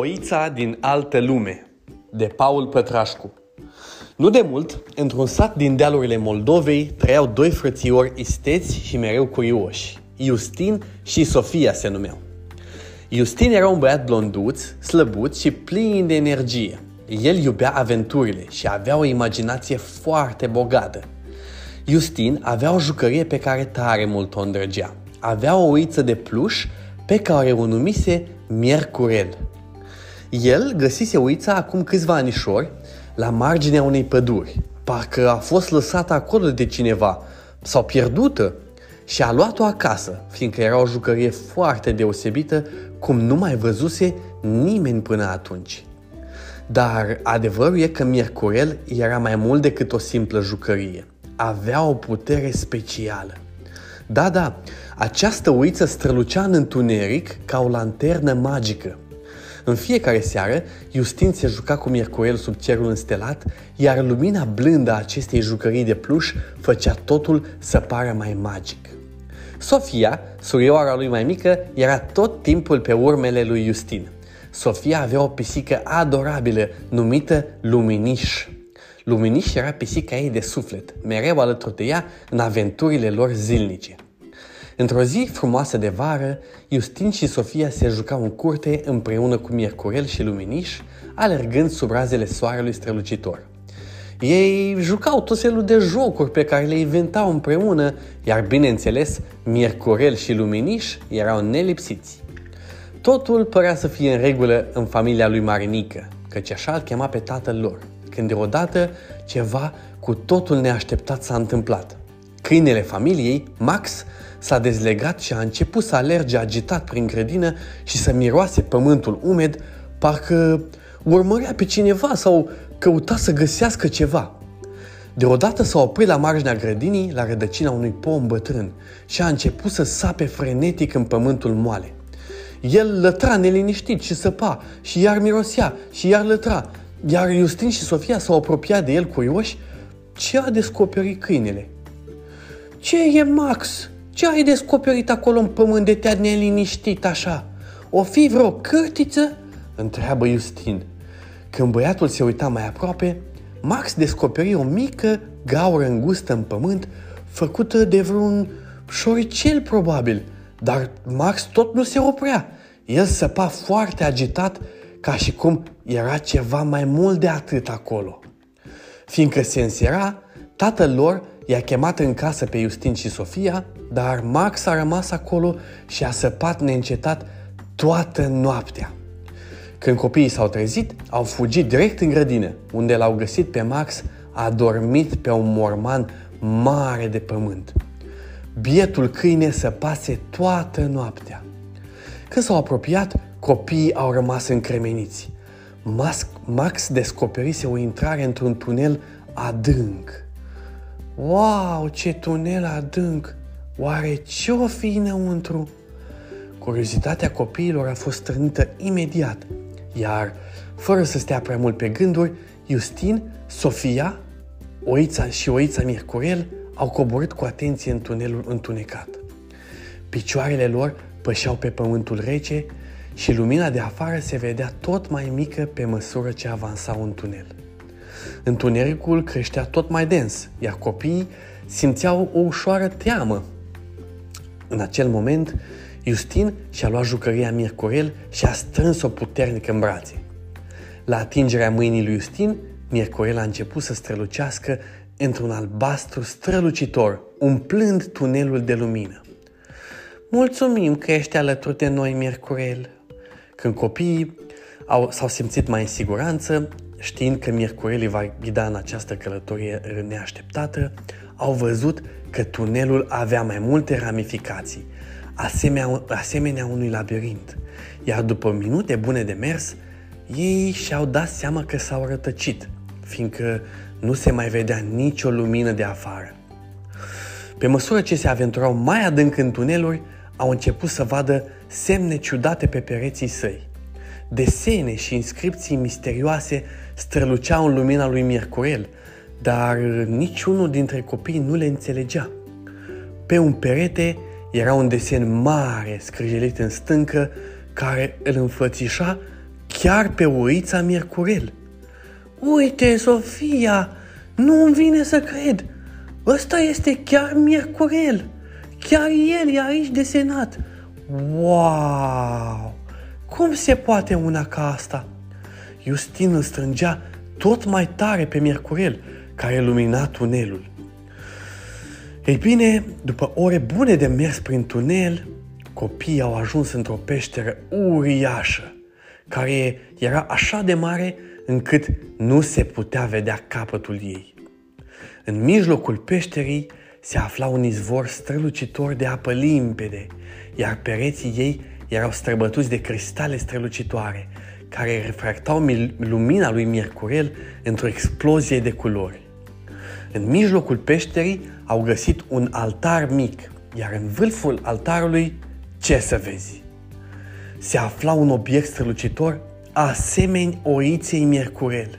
Oița din altă lume, de Paul Pătrașcu. Nu de mult, într-un sat din dealurile Moldovei, trăiau doi frățiori isteți și mereu curioși. Justin și Sofia se numeau. Justin era un băiat blonduț, slăbuț și plin de energie. El iubea aventurile și avea o imaginație foarte bogată. Justin avea o jucărie pe care tare mult o îndrăgea. Avea o uiță de pluș pe care o numise Miercurel. El găsise uița acum câțiva anișori la marginea unei păduri. Parcă a fost lăsată acolo de cineva sau pierdută și a luat-o acasă, fiindcă era o jucărie foarte deosebită, cum nu mai văzuse nimeni până atunci. Dar adevărul e că Miercurel era mai mult decât o simplă jucărie. Avea o putere specială. Da, da, această uiță strălucea în întuneric ca o lanternă magică. În fiecare seară, Justin se juca cu Miercurel sub cerul înstelat, iar lumina blândă a acestei jucării de pluș făcea totul să pară mai magic. Sofia, surioara lui mai mică, era tot timpul pe urmele lui Justin. Sofia avea o pisică adorabilă numită Luminiș. Luminiș era pisica ei de suflet, mereu alături de ea în aventurile lor zilnice. Într-o zi frumoasă de vară, Justin și Sofia se jucau în curte împreună cu Miercurel și Luminiș, alergând sub razele soarelui strălucitor. Ei jucau tot felul de jocuri pe care le inventau împreună, iar bineînțeles, Miercurel și Luminiș erau nelipsiți. Totul părea să fie în regulă în familia lui Marinică, căci așa îl chema pe tatăl lor, când deodată ceva cu totul neașteptat s-a întâmplat. Câinele familiei, Max, s-a dezlegat și a început să alerge agitat prin grădină și să miroase pământul umed, parcă urmărea pe cineva sau căuta să găsească ceva. Deodată s-a oprit la marginea grădinii, la rădăcina unui pom bătrân și a început să sape frenetic în pământul moale. El lătra neliniștit și săpa și iar mirosea și iar lătra, iar Justin și Sofia s-au apropiat de el curioși ce a descoperit câinele. Ce e, Max?" Ce ai descoperit acolo în pământ de te-a neliniștit așa? O fi vreo cârtiță? Întreabă Justin. Când băiatul se uita mai aproape, Max descoperi o mică gaură îngustă în pământ, făcută de vreun șoricel probabil, dar Max tot nu se oprea. El săpa foarte agitat, ca și cum era ceva mai mult de atât acolo. Fiindcă se însera, tatăl lor i-a chemat în casă pe Justin și Sofia dar Max a rămas acolo și a săpat neîncetat toată noaptea. Când copiii s-au trezit, au fugit direct în grădină, unde l-au găsit pe Max adormit pe un morman mare de pământ. Bietul câine săpase toată noaptea. Când s-au apropiat, copiii au rămas încremeniți. Max, Max descoperise o intrare într-un tunel adânc. Wow, ce tunel adânc! Oare ce o fi înăuntru? Curiozitatea copiilor a fost strânită imediat, iar, fără să stea prea mult pe gânduri, Justin, Sofia, Oița și Oița Mircurel au coborât cu atenție în tunelul întunecat. Picioarele lor pășeau pe pământul rece și lumina de afară se vedea tot mai mică pe măsură ce avansau în tunel. Întunericul creștea tot mai dens, iar copiii simțeau o ușoară teamă în acel moment, Justin și-a luat jucăria Mircorel și a strâns-o puternic în brațe. La atingerea mâinii lui Justin, Mircorel a început să strălucească într-un albastru strălucitor, umplând tunelul de lumină. Mulțumim că ești alături de noi, Mircorel. Când copiii au, s-au simțit mai în siguranță, știind că Mircorel îi va ghida în această călătorie neașteptată, au văzut că tunelul avea mai multe ramificații, asemenea, asemenea unui labirint, iar după minute bune de mers, ei și-au dat seama că s-au rătăcit, fiindcă nu se mai vedea nicio lumină de afară. Pe măsură ce se aventurau mai adânc în tuneluri, au început să vadă semne ciudate pe pereții săi. Desene și inscripții misterioase străluceau în lumina lui Mircurel, dar niciunul dintre copii nu le înțelegea. Pe un perete era un desen mare, scrâjelit în stâncă, care îl înfățișa chiar pe oița Miercurel. Uite, Sofia, nu îmi vine să cred. Ăsta este chiar Miercurel. Chiar el e aici desenat. Wow! Cum se poate una ca asta? Justin îl strângea tot mai tare pe Miercurel, care lumina tunelul. Ei bine, după ore bune de mers prin tunel, copiii au ajuns într-o peșteră uriașă, care era așa de mare încât nu se putea vedea capătul ei. În mijlocul peșterii se afla un izvor strălucitor de apă limpede, iar pereții ei erau străbătuți de cristale strălucitoare, care refractau lumina lui Miercurel într-o explozie de culori. În mijlocul peșterii au găsit un altar mic, iar în vârful altarului, ce să vezi? Se afla un obiect strălucitor asemeni oiței Miercurel.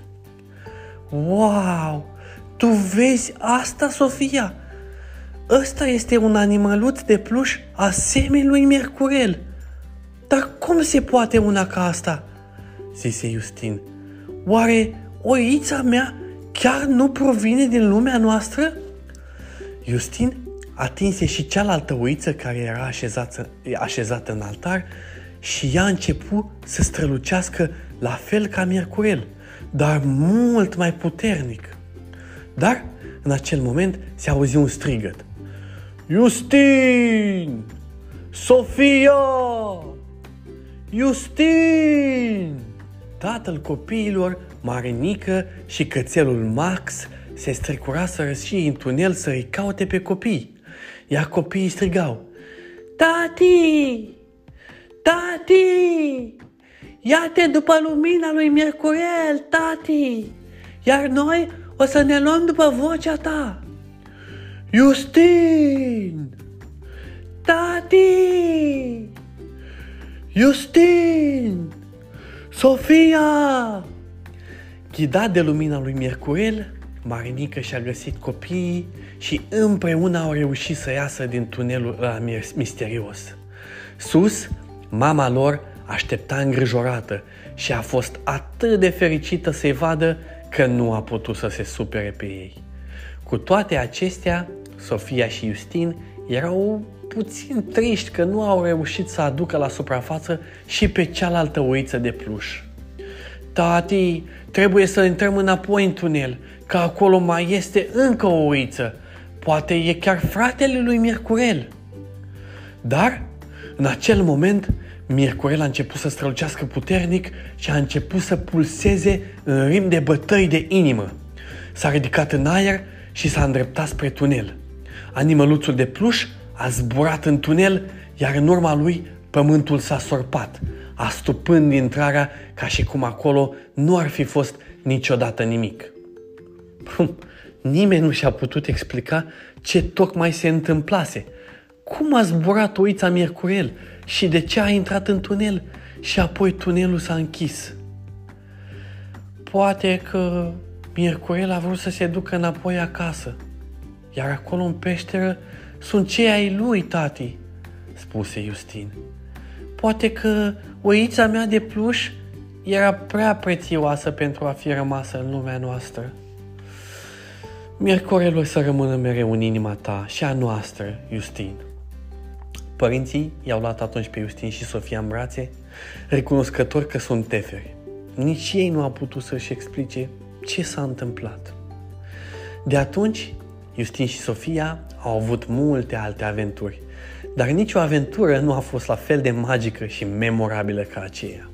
Wow! Tu vezi asta, Sofia? Ăsta este un animăluț de pluș asemeni lui Mercurel. Dar cum se poate una ca asta? zise Justin. Oare oița mea chiar nu provine din lumea noastră? Justin atinse și cealaltă oiță care era așezată, așezată în altar și ea a început să strălucească la fel ca Mercurel, dar mult mai puternic. Dar, în acel moment, se auzi un strigăt. Justin! Sofia! Justin! Tatăl copiilor, Marinică și cățelul Max se strecuraseră și în tunel să îi caute pe copii. Iar copiii strigau, Tati! Tati! Ia-te după lumina lui Mercurel, tati! Iar noi o să ne luăm după vocea ta! Justin! Tati! Justin! Sofia! Ghidat de lumina lui Mercurel, Marinică și-a găsit copiii și împreună au reușit să iasă din tunelul ăla misterios. Sus, mama lor aștepta îngrijorată și a fost atât de fericită să-i vadă că nu a putut să se supere pe ei. Cu toate acestea, Sofia și Justin erau puțin triști că nu au reușit să aducă la suprafață și pe cealaltă oiță de pluș. Tati, trebuie să intrăm înapoi în tunel, că acolo mai este încă o oiță. Poate e chiar fratele lui Mercurel. Dar, în acel moment, Miercurel a început să strălucească puternic și a început să pulseze în rim de bătăi de inimă. S-a ridicat în aer și s-a îndreptat spre tunel. Animăluțul de pluș a zburat în tunel, iar în urma lui pământul s-a sorpat, astupând intrarea ca și cum acolo nu ar fi fost niciodată nimic. Nimeni nu și-a putut explica ce tocmai se întâmplase. Cum a zburat oița Miercurel și de ce a intrat în tunel și apoi tunelul s-a închis. Poate că Miercurel a vrut să se ducă înapoi acasă, iar acolo în peșteră sunt cei ai lui, tati, spuse Justin. Poate că oița mea de pluș era prea prețioasă pentru a fi rămasă în lumea noastră. Miercorelul să rămână mereu în inima ta și a noastră, Justin. Părinții i-au luat atunci pe Justin și Sofia în brațe, recunoscători că sunt teferi. Nici ei nu au putut să-și explice ce s-a întâmplat. De atunci, Justin și Sofia au avut multe alte aventuri, dar nicio aventură nu a fost la fel de magică și memorabilă ca aceea.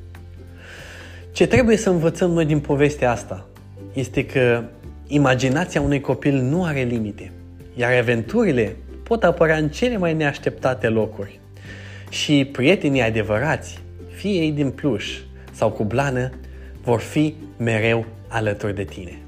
Ce trebuie să învățăm noi din povestea asta este că imaginația unui copil nu are limite, iar aventurile pot apărea în cele mai neașteptate locuri. Și prietenii adevărați, fie ei din pluș sau cu blană, vor fi mereu alături de tine.